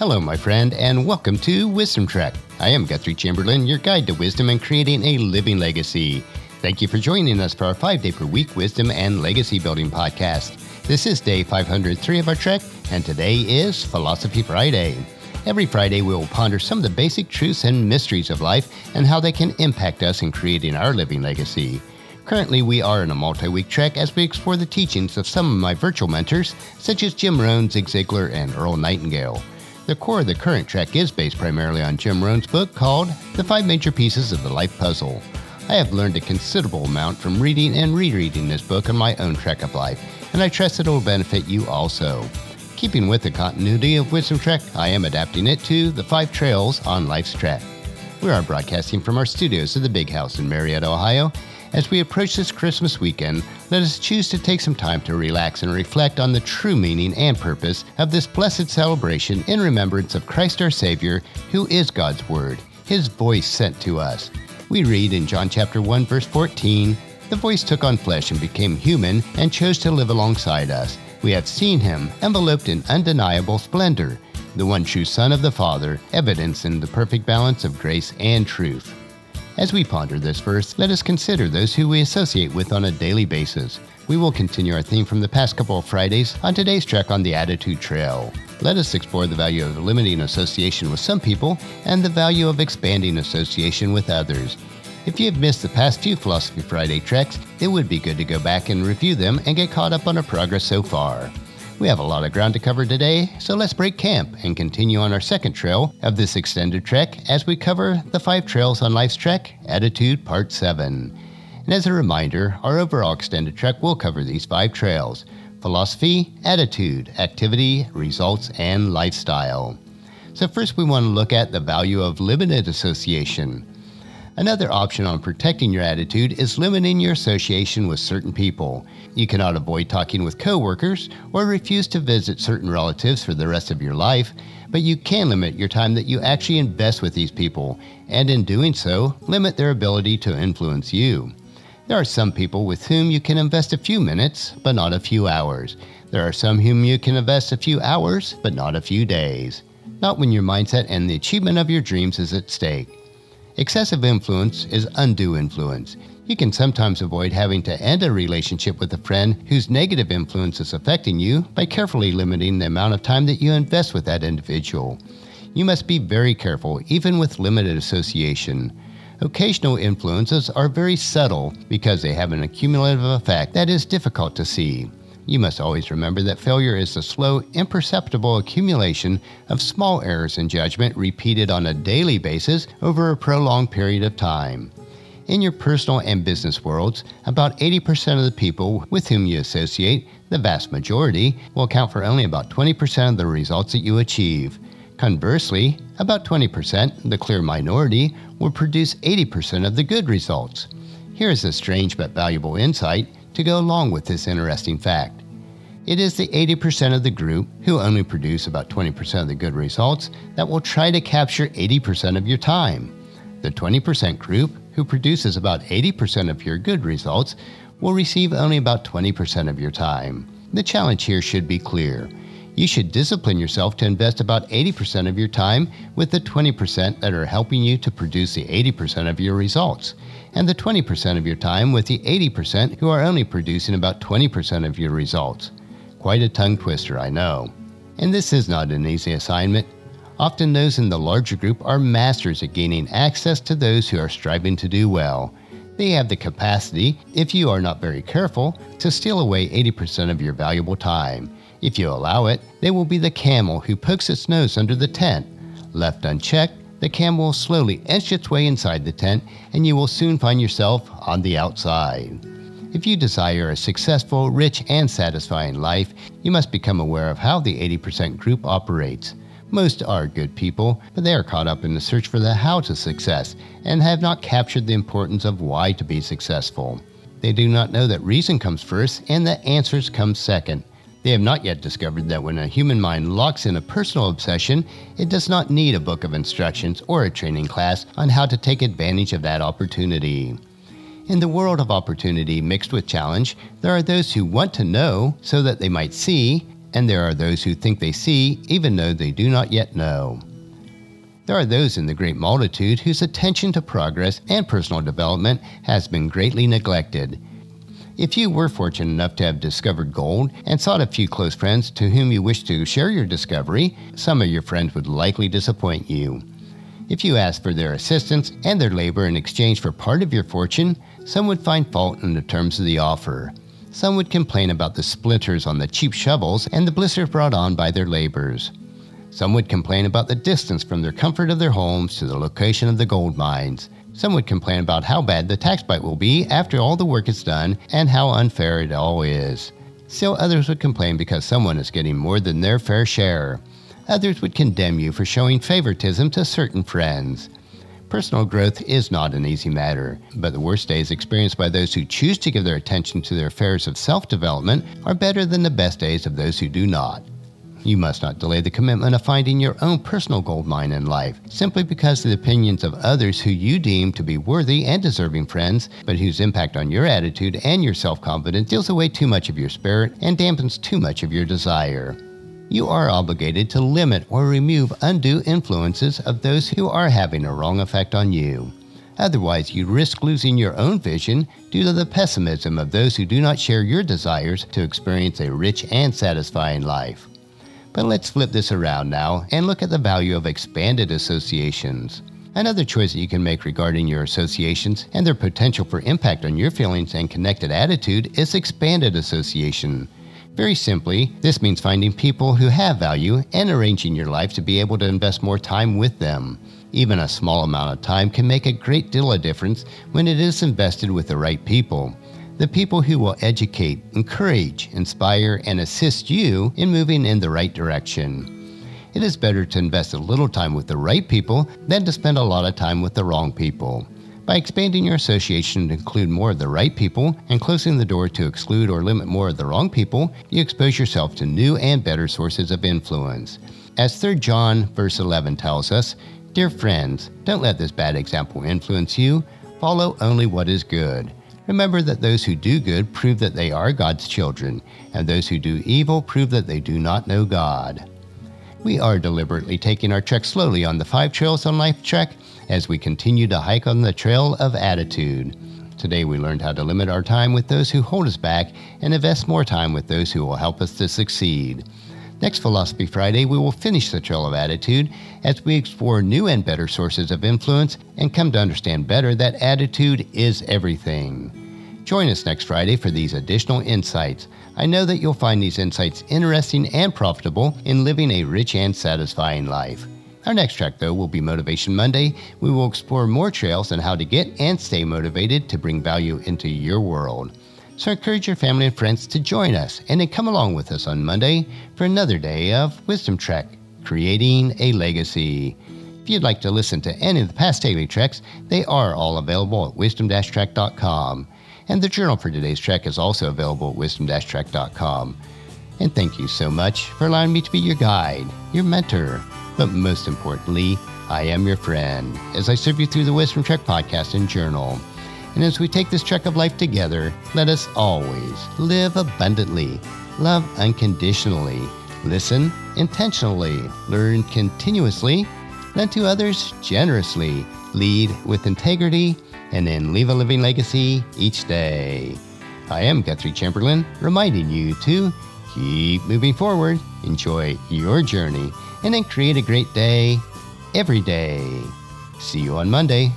Hello, my friend, and welcome to Wisdom Trek. I am Guthrie Chamberlain, your guide to wisdom and creating a living legacy. Thank you for joining us for our five day per week wisdom and legacy building podcast. This is day 503 of our trek, and today is Philosophy Friday. Every Friday, we will ponder some of the basic truths and mysteries of life and how they can impact us in creating our living legacy. Currently, we are in a multi week trek as we explore the teachings of some of my virtual mentors, such as Jim Rohn, Zig Ziglar, and Earl Nightingale. The core of the current trek is based primarily on Jim Rohn's book called The Five Major Pieces of the Life Puzzle. I have learned a considerable amount from reading and rereading this book on my own trek of life, and I trust it will benefit you also. Keeping with the continuity of Wisdom Trek, I am adapting it to The Five Trails on Life's Trek. We are broadcasting from our studios at the Big House in Marietta, Ohio, as we approach this Christmas weekend, let us choose to take some time to relax and reflect on the true meaning and purpose of this blessed celebration in remembrance of Christ our Savior, who is God's Word, His voice sent to us. We read in John chapter 1 verse 14, the voice took on flesh and became human and chose to live alongside us. We have seen him enveloped in undeniable splendor, the one true Son of the Father, evidence in the perfect balance of grace and truth. As we ponder this verse, let us consider those who we associate with on a daily basis. We will continue our theme from the past couple of Fridays on today's trek on the Attitude Trail. Let us explore the value of limiting association with some people and the value of expanding association with others. If you have missed the past few Philosophy Friday treks, it would be good to go back and review them and get caught up on our progress so far. We have a lot of ground to cover today, so let's break camp and continue on our second trail of this extended trek as we cover the five trails on Life's Trek, Attitude Part 7. And as a reminder, our overall extended trek will cover these five trails philosophy, attitude, activity, results, and lifestyle. So, first, we want to look at the value of limited association. Another option on protecting your attitude is limiting your association with certain people. You cannot avoid talking with coworkers or refuse to visit certain relatives for the rest of your life, but you can limit your time that you actually invest with these people, and in doing so, limit their ability to influence you. There are some people with whom you can invest a few minutes, but not a few hours. There are some whom you can invest a few hours, but not a few days. Not when your mindset and the achievement of your dreams is at stake. Excessive influence is undue influence. You can sometimes avoid having to end a relationship with a friend whose negative influence is affecting you by carefully limiting the amount of time that you invest with that individual. You must be very careful, even with limited association. Occasional influences are very subtle because they have an accumulative effect that is difficult to see. You must always remember that failure is the slow, imperceptible accumulation of small errors in judgment repeated on a daily basis over a prolonged period of time. In your personal and business worlds, about 80% of the people with whom you associate, the vast majority, will account for only about 20% of the results that you achieve. Conversely, about 20%, the clear minority, will produce 80% of the good results. Here is a strange but valuable insight to go along with this interesting fact. It is the 80% of the group who only produce about 20% of the good results that will try to capture 80% of your time. The 20% group who produces about 80% of your good results will receive only about 20% of your time. The challenge here should be clear. You should discipline yourself to invest about 80% of your time with the 20% that are helping you to produce the 80% of your results and the 20% of your time with the 80% who are only producing about 20% of your results. Quite a tongue twister, I know. And this is not an easy assignment. Often those in the larger group are masters at gaining access to those who are striving to do well. They have the capacity, if you are not very careful, to steal away 80% of your valuable time. If you allow it, they will be the camel who pokes its nose under the tent. Left unchecked, the camel will slowly inch its way inside the tent, and you will soon find yourself on the outside. If you desire a successful, rich, and satisfying life, you must become aware of how the 80% group operates. Most are good people, but they are caught up in the search for the how to success and have not captured the importance of why to be successful. They do not know that reason comes first and that answers come second. They have not yet discovered that when a human mind locks in a personal obsession, it does not need a book of instructions or a training class on how to take advantage of that opportunity. In the world of opportunity mixed with challenge, there are those who want to know so that they might see, and there are those who think they see even though they do not yet know. There are those in the great multitude whose attention to progress and personal development has been greatly neglected. If you were fortunate enough to have discovered gold and sought a few close friends to whom you wish to share your discovery, some of your friends would likely disappoint you. If you asked for their assistance and their labor in exchange for part of your fortune, some would find fault in the terms of the offer. Some would complain about the splinters on the cheap shovels and the blisters brought on by their labors. Some would complain about the distance from their comfort of their homes to the location of the gold mines. Some would complain about how bad the tax bite will be after all the work is done and how unfair it all is. Still, others would complain because someone is getting more than their fair share. Others would condemn you for showing favoritism to certain friends. Personal growth is not an easy matter, but the worst days experienced by those who choose to give their attention to their affairs of self development are better than the best days of those who do not. You must not delay the commitment of finding your own personal gold mine in life, simply because the opinions of others who you deem to be worthy and deserving friends, but whose impact on your attitude and your self confidence deals away too much of your spirit and dampens too much of your desire. You are obligated to limit or remove undue influences of those who are having a wrong effect on you. Otherwise, you risk losing your own vision due to the pessimism of those who do not share your desires to experience a rich and satisfying life. But let's flip this around now and look at the value of expanded associations. Another choice that you can make regarding your associations and their potential for impact on your feelings and connected attitude is expanded association. Very simply, this means finding people who have value and arranging your life to be able to invest more time with them. Even a small amount of time can make a great deal of difference when it is invested with the right people the people who will educate, encourage, inspire, and assist you in moving in the right direction. It is better to invest a little time with the right people than to spend a lot of time with the wrong people. By expanding your association to include more of the right people and closing the door to exclude or limit more of the wrong people, you expose yourself to new and better sources of influence. As 3 John verse 11 tells us, Dear friends, don't let this bad example influence you. Follow only what is good. Remember that those who do good prove that they are God's children, and those who do evil prove that they do not know God. We are deliberately taking our trek slowly on the Five Trails on Life trek as we continue to hike on the trail of attitude. Today we learned how to limit our time with those who hold us back and invest more time with those who will help us to succeed. Next Philosophy Friday, we will finish the Trail of Attitude as we explore new and better sources of influence and come to understand better that attitude is everything. Join us next Friday for these additional insights. I know that you'll find these insights interesting and profitable in living a rich and satisfying life. Our next track, though, will be Motivation Monday. We will explore more trails on how to get and stay motivated to bring value into your world. So encourage your family and friends to join us and then come along with us on Monday for another day of Wisdom Trek, creating a legacy. If you'd like to listen to any of the past daily treks, they are all available at wisdom-trek.com. And the journal for today's trek is also available at wisdom-trek.com. And thank you so much for allowing me to be your guide, your mentor, but most importantly, I am your friend as I serve you through the Wisdom Trek podcast and journal. And as we take this trek of life together, let us always live abundantly, love unconditionally, listen intentionally, learn continuously, lend to others generously, lead with integrity, and then leave a living legacy each day. I am Guthrie Chamberlain, reminding you to keep moving forward, enjoy your journey, and then create a great day every day. See you on Monday.